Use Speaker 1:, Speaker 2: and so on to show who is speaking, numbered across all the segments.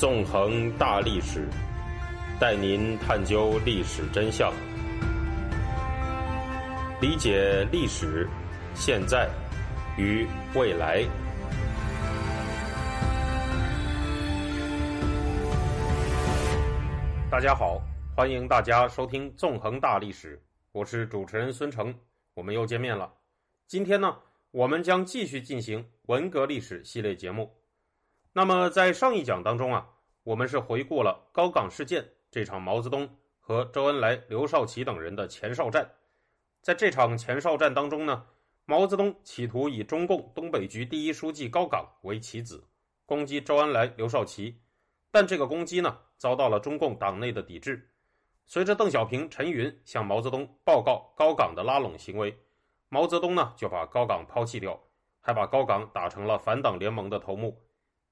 Speaker 1: 纵横大历史，带您探究历史真相，理解历史、现在与未来。大家好，欢迎大家收听《纵横大历史》，我是主持人孙成，我们又见面了。今天呢，我们将继续进行文革历史系列节目。那么，在上一讲当中啊，我们是回顾了高岗事件这场毛泽东和周恩来、刘少奇等人的前哨战。在这场前哨战当中呢，毛泽东企图以中共东北局第一书记高岗为棋子，攻击周恩来、刘少奇。但这个攻击呢，遭到了中共党内的抵制。随着邓小平、陈云向毛泽东报告高岗的拉拢行为，毛泽东呢就把高岗抛弃掉，还把高岗打成了反党联盟的头目。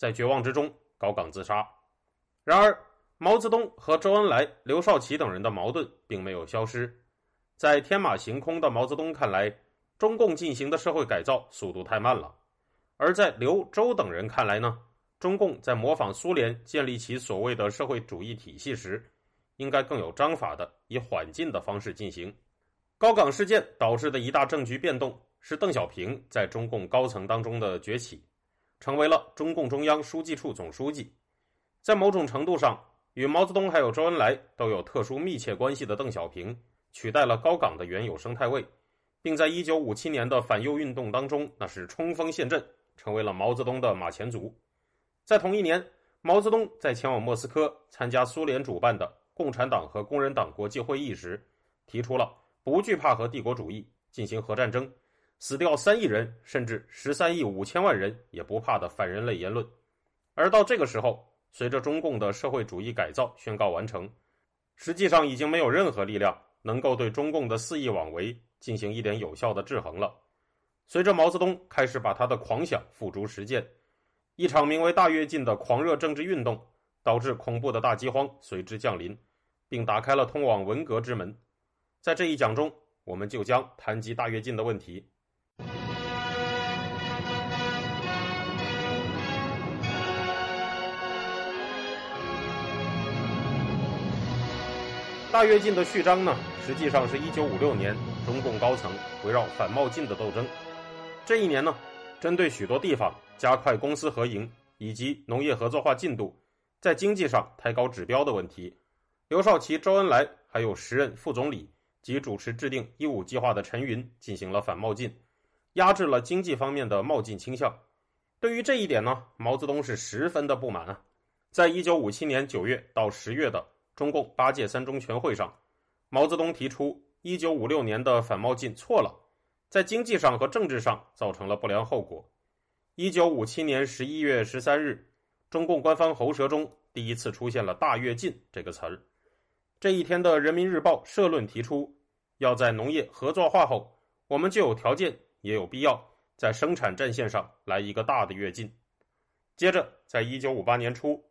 Speaker 1: 在绝望之中，高岗自杀。然而，毛泽东和周恩来、刘少奇等人的矛盾并没有消失。在天马行空的毛泽东看来，中共进行的社会改造速度太慢了；而在刘、周等人看来呢？中共在模仿苏联建立起所谓的社会主义体系时，应该更有章法的以缓进的方式进行。高岗事件导致的一大政局变动，是邓小平在中共高层当中的崛起，成为了中共中央书记处总书记。在某种程度上，与毛泽东还有周恩来都有特殊密切关系的邓小平，取代了高岗的原有生态位，并在一九五七年的反右运动当中，那是冲锋陷阵，成为了毛泽东的马前卒。在同一年，毛泽东在前往莫斯科参加苏联主办的共产党和工人党国际会议时，提出了不惧怕和帝国主义进行核战争，死掉三亿人甚至十三亿五千万人也不怕的反人类言论。而到这个时候，随着中共的社会主义改造宣告完成，实际上已经没有任何力量能够对中共的肆意妄为进行一点有效的制衡了。随着毛泽东开始把他的狂想付诸实践。一场名为“大跃进”的狂热政治运动，导致恐怖的大饥荒随之降临，并打开了通往文革之门。在这一讲中，我们就将谈及大跃进的问题。大跃进的序章呢，实际上是一九五六年中共高层围绕反冒进的斗争。这一年呢，针对许多地方。加快公私合营以及农业合作化进度，在经济上抬高指标的问题，刘少奇、周恩来还有时任副总理及主持制定“一五”计划的陈云进行了反冒进，压制了经济方面的冒进倾向。对于这一点呢，毛泽东是十分的不满啊。在一九五七年九月到十月的中共八届三中全会上，毛泽东提出一九五六年的反冒进错了，在经济上和政治上造成了不良后果。一九五七年十一月十三日，中共官方喉舌中第一次出现了“大跃进”这个词儿。这一天的《人民日报》社论提出，要在农业合作化后，我们就有条件也有必要在生产战线上来一个大的跃进。接着，在一九五八年初，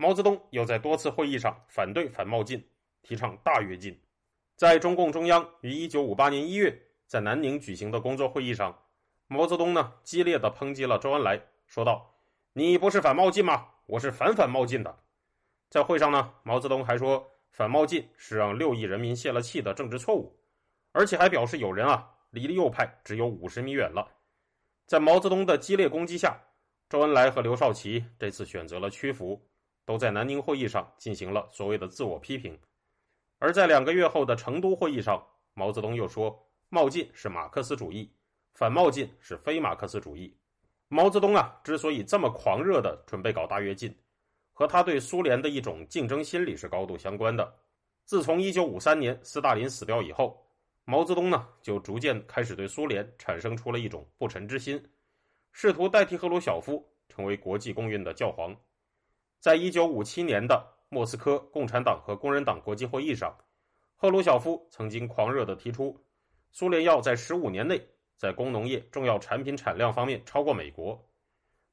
Speaker 1: 毛泽东又在多次会议上反对反冒进，提倡大跃进。在中共中央于一九五八年一月在南宁举行的工作会议上。毛泽东呢，激烈的抨击了周恩来，说道：“你不是反冒进吗？我是反反冒进的。”在会上呢，毛泽东还说，反冒进是让六亿人民泄了气的政治错误，而且还表示有人啊，离右派只有五十米远了。在毛泽东的激烈攻击下，周恩来和刘少奇这次选择了屈服，都在南宁会议上进行了所谓的自我批评。而在两个月后的成都会议上，毛泽东又说，冒进是马克思主义。反冒进是非马克思主义。毛泽东啊，之所以这么狂热的准备搞大跃进，和他对苏联的一种竞争心理是高度相关的。自从1953年斯大林死掉以后，毛泽东呢就逐渐开始对苏联产生出了一种不臣之心，试图代替赫鲁晓夫成为国际共运的教皇。在1957年的莫斯科共产党和工人党国际会议上，赫鲁晓夫曾经狂热地提出，苏联要在15年内。在工农业重要产品产量方面超过美国，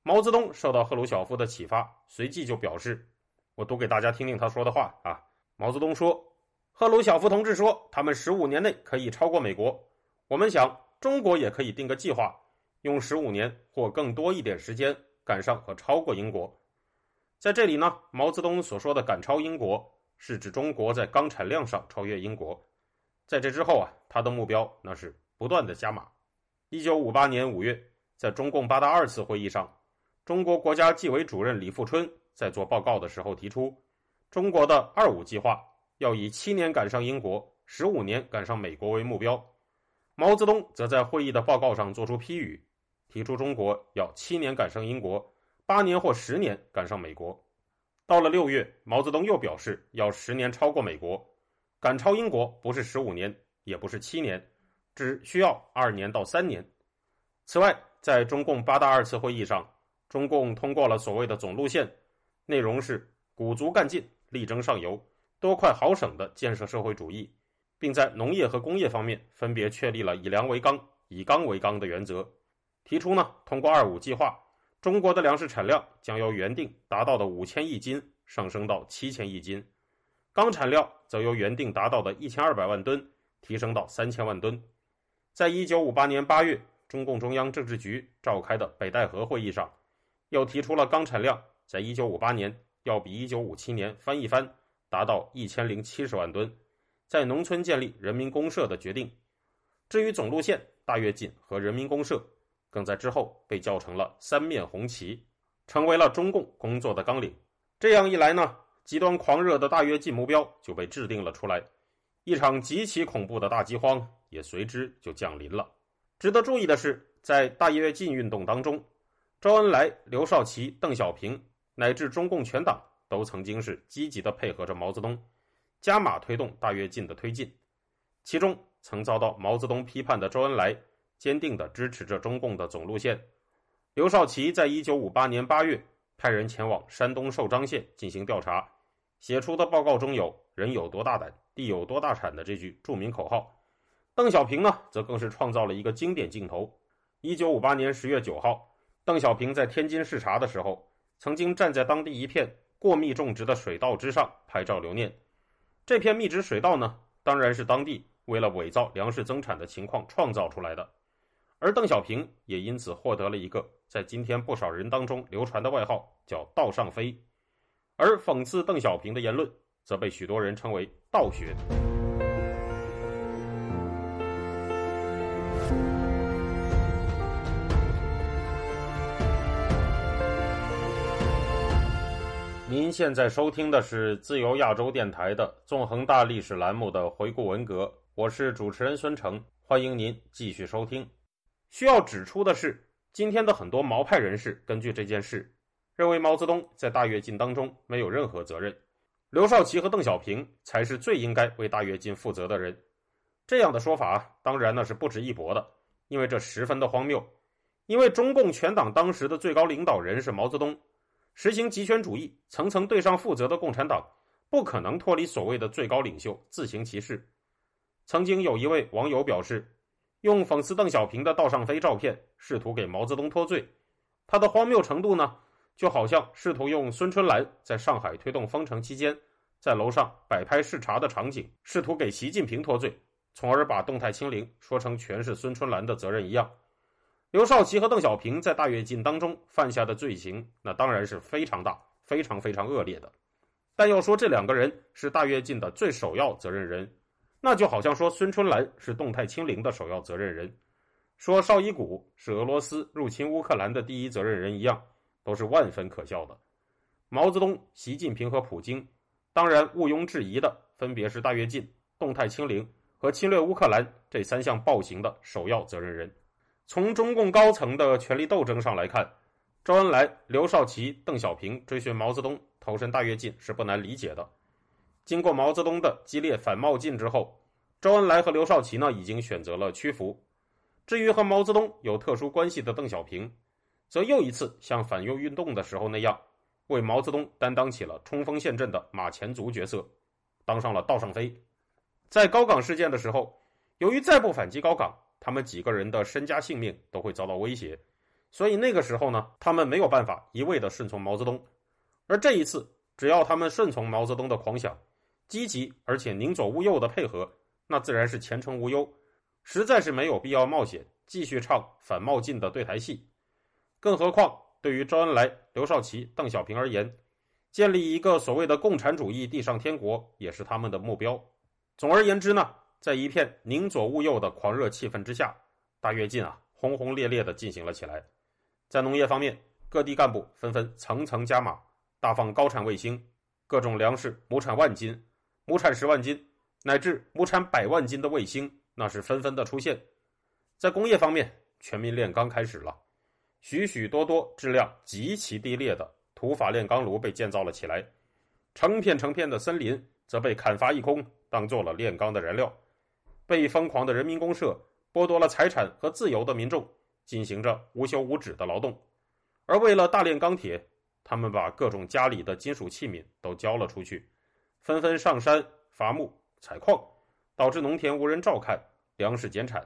Speaker 1: 毛泽东受到赫鲁晓夫的启发，随即就表示：“我读给大家听听他说的话啊。”毛泽东说：“赫鲁晓夫同志说，他们十五年内可以超过美国。我们想，中国也可以定个计划，用十五年或更多一点时间赶上和超过英国。”在这里呢，毛泽东所说的赶超英国，是指中国在钢产量上超越英国。在这之后啊，他的目标那是不断的加码。一九五八年五月，在中共八大二次会议上，中国国家纪委主任李富春在做报告的时候提出，中国的“二五”计划要以七年赶上英国、十五年赶上美国为目标。毛泽东则在会议的报告上作出批语，提出中国要七年赶上英国，八年或十年赶上美国。到了六月，毛泽东又表示要十年超过美国，赶超英国不是十五年，也不是七年。只需要二年到三年。此外，在中共八大二次会议上，中共通过了所谓的总路线，内容是鼓足干劲、力争上游、多快好省的建设社会主义，并在农业和工业方面分别确立了以粮为纲、以钢为纲的原则。提出呢，通过“二五”计划，中国的粮食产量将由原定达到的五千亿斤上升到七千亿斤，钢产量则由原定达到的一千二百万吨提升到三千万吨。在一九五八年八月，中共中央政治局召开的北戴河会议上，又提出了钢产量在一九五八年要比一九五七年翻一番，达到一千零七十万吨，在农村建立人民公社的决定。至于总路线，大跃进和人民公社，更在之后被叫成了三面红旗，成为了中共工作的纲领。这样一来呢，极端狂热的大跃进目标就被制定了出来。一场极其恐怖的大饥荒也随之就降临了。值得注意的是，在大跃进运动当中，周恩来、刘少奇、邓小平乃至中共全党都曾经是积极的配合着毛泽东，加码推动大跃进的推进。其中，曾遭到毛泽东批判的周恩来，坚定地支持着中共的总路线。刘少奇在一九五八年八月派人前往山东寿张县进行调查，写出的报告中有“人有多大胆”。地有多大产的这句著名口号，邓小平呢，则更是创造了一个经典镜头。一九五八年十月九号，邓小平在天津视察的时候，曾经站在当地一片过密种植的水稻之上拍照留念。这片密植水稻呢，当然是当地为了伪造粮食增产的情况创造出来的，而邓小平也因此获得了一个在今天不少人当中流传的外号，叫“道上飞”。而讽刺邓小平的言论。则被许多人称为“道学”。您现在收听的是自由亚洲电台的《纵横大历史》栏目的回顾文革，我是主持人孙成，欢迎您继续收听。需要指出的是，今天的很多毛派人士根据这件事，认为毛泽东在大跃进当中没有任何责任。刘少奇和邓小平才是最应该为大跃进负责的人，这样的说法当然那是不值一驳的，因为这十分的荒谬。因为中共全党当时的最高领导人是毛泽东，实行极权主义、层层对上负责的共产党，不可能脱离所谓的最高领袖自行其事。曾经有一位网友表示，用讽刺邓小平的“道上飞”照片，试图给毛泽东脱罪，他的荒谬程度呢？就好像试图用孙春兰在上海推动封城期间，在楼上摆拍视察的场景，试图给习近平脱罪，从而把动态清零说成全是孙春兰的责任一样。刘少奇和邓小平在大跃进当中犯下的罪行，那当然是非常大、非常非常恶劣的。但要说这两个人是大跃进的最首要责任人，那就好像说孙春兰是动态清零的首要责任人，说绍伊古是俄罗斯入侵乌克兰的第一责任人一样。都是万分可笑的。毛泽东、习近平和普京，当然毋庸置疑的，分别是大跃进、动态清零和侵略乌克兰这三项暴行的首要责任人。从中共高层的权力斗争上来看，周恩来、刘少奇、邓小平追寻毛泽东投身大跃进是不难理解的。经过毛泽东的激烈反冒进之后，周恩来和刘少奇呢已经选择了屈服。至于和毛泽东有特殊关系的邓小平，则又一次像反右运动的时候那样，为毛泽东担当起了冲锋陷阵的马前卒角色，当上了道上飞。在高岗事件的时候，由于再不反击高岗，他们几个人的身家性命都会遭到威胁，所以那个时候呢，他们没有办法一味的顺从毛泽东。而这一次，只要他们顺从毛泽东的狂想，积极而且宁左勿右的配合，那自然是前程无忧，实在是没有必要冒险继续唱反冒进的对台戏。更何况，对于周恩来、刘少奇、邓小平而言，建立一个所谓的共产主义地上天国也是他们的目标。总而言之呢，在一片宁左勿右的狂热气氛之下，大跃进啊轰轰烈烈地进行了起来。在农业方面，各地干部纷纷层层加码，大放高产卫星，各种粮食亩产万斤、亩产十万斤，乃至亩产百万斤的卫星，那是纷纷的出现。在工业方面，全民炼钢开始了，许许多多质量极其低劣的土法炼钢炉被建造了起来，成片成片的森林则被砍伐一空，当做了炼钢的燃料，被疯狂的人民公社剥夺了财产和自由的民众。进行着无休无止的劳动，而为了大炼钢铁，他们把各种家里的金属器皿都交了出去，纷纷上山伐木采矿，导致农田无人照看，粮食减产。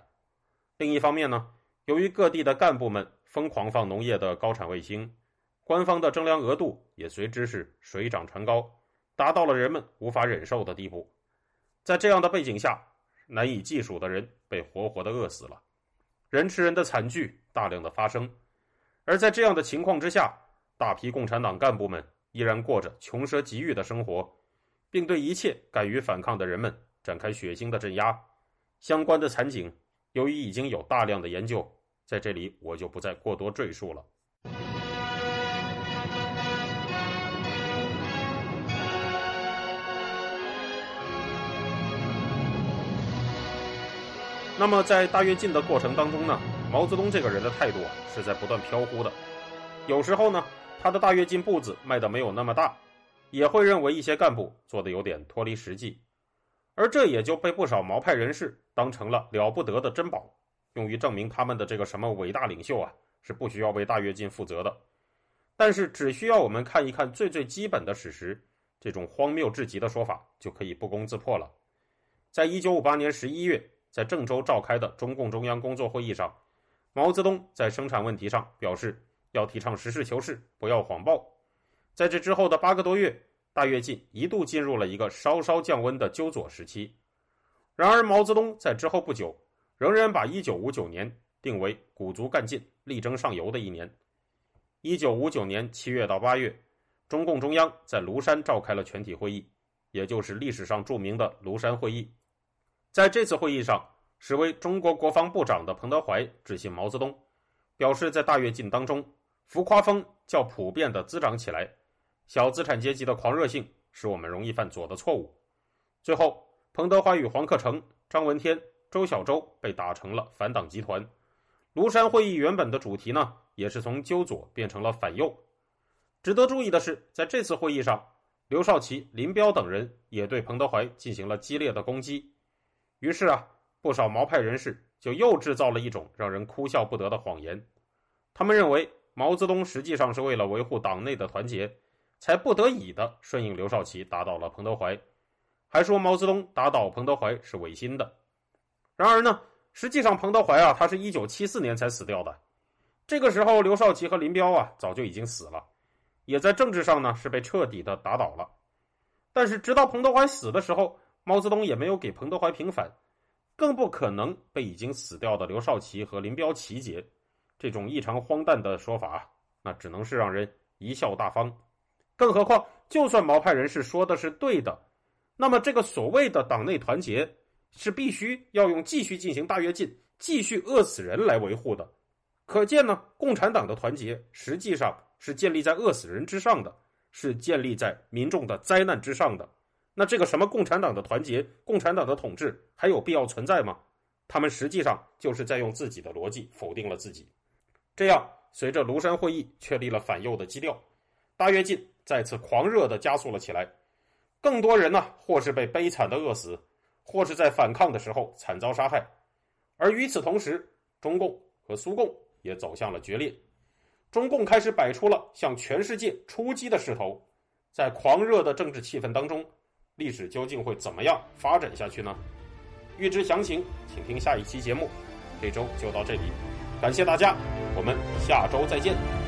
Speaker 1: 另一方面呢，由于各地的干部们疯狂放农业的高产卫星，官方的征粮额度也随之是水涨船高，达到了人们无法忍受的地步。在这样的背景下，难以计数的人被活活的饿死了。人吃人的惨剧大量的发生，而在这样的情况之下，大批共产党干部们依然过着穷奢极欲的生活，并对一切敢于反抗的人们展开血腥的镇压。相关的惨景，由于已经有大量的研究，在这里我就不再过多赘述了。那么，在大跃进的过程当中呢，毛泽东这个人的态度啊，是在不断飘忽的。有时候呢，他的大跃进步子迈的没有那么大，也会认为一些干部做的有点脱离实际，而这也就被不少毛派人士当成了了不得的珍宝，用于证明他们的这个什么伟大领袖啊，是不需要为大跃进负责的。但是，只需要我们看一看最最基本的史实，这种荒谬至极的说法就可以不攻自破了。在一九五八年十一月。在郑州召开的中共中央工作会议上，毛泽东在生产问题上表示要提倡实事求是，不要谎报。在这之后的八个多月，大跃进一度进入了一个稍稍降温的纠左时期。然而，毛泽东在之后不久，仍然把1959年定为鼓足干劲、力争上游的一年。1959年7月到8月，中共中央在庐山召开了全体会议，也就是历史上著名的庐山会议。在这次会议上，时为中国国防部长的彭德怀致信毛泽东，表示在大跃进当中，浮夸风较普遍的滋长起来，小资产阶级的狂热性使我们容易犯左的错误。最后，彭德怀与黄克诚、张闻天、周小舟被打成了反党集团。庐山会议原本的主题呢，也是从纠左变成了反右。值得注意的是，在这次会议上，刘少奇、林彪等人也对彭德怀进行了激烈的攻击。于是啊，不少毛派人士就又制造了一种让人哭笑不得的谎言。他们认为毛泽东实际上是为了维护党内的团结，才不得已的顺应刘少奇打倒了彭德怀，还说毛泽东打倒彭德怀是违心的。然而呢，实际上彭德怀啊，他是一九七四年才死掉的。这个时候，刘少奇和林彪啊早就已经死了，也在政治上呢是被彻底的打倒了。但是直到彭德怀死的时候。毛泽东也没有给彭德怀平反，更不可能被已经死掉的刘少奇和林彪齐结。这种异常荒诞的说法，那只能是让人贻笑大方。更何况，就算毛派人士说的是对的，那么这个所谓的党内团结是必须要用继续进行大跃进、继续饿死人来维护的。可见呢，共产党的团结实际上是建立在饿死人之上的，是建立在民众的灾难之上的。那这个什么共产党的团结、共产党的统治还有必要存在吗？他们实际上就是在用自己的逻辑否定了自己。这样，随着庐山会议确立了反右的基调，大跃进再次狂热的加速了起来。更多人呢，或是被悲惨的饿死，或是在反抗的时候惨遭杀害。而与此同时，中共和苏共也走向了决裂。中共开始摆出了向全世界出击的势头，在狂热的政治气氛当中。历史究竟会怎么样发展下去呢？预知详情，请听下一期节目。这周就到这里，感谢大家，我们下周再见。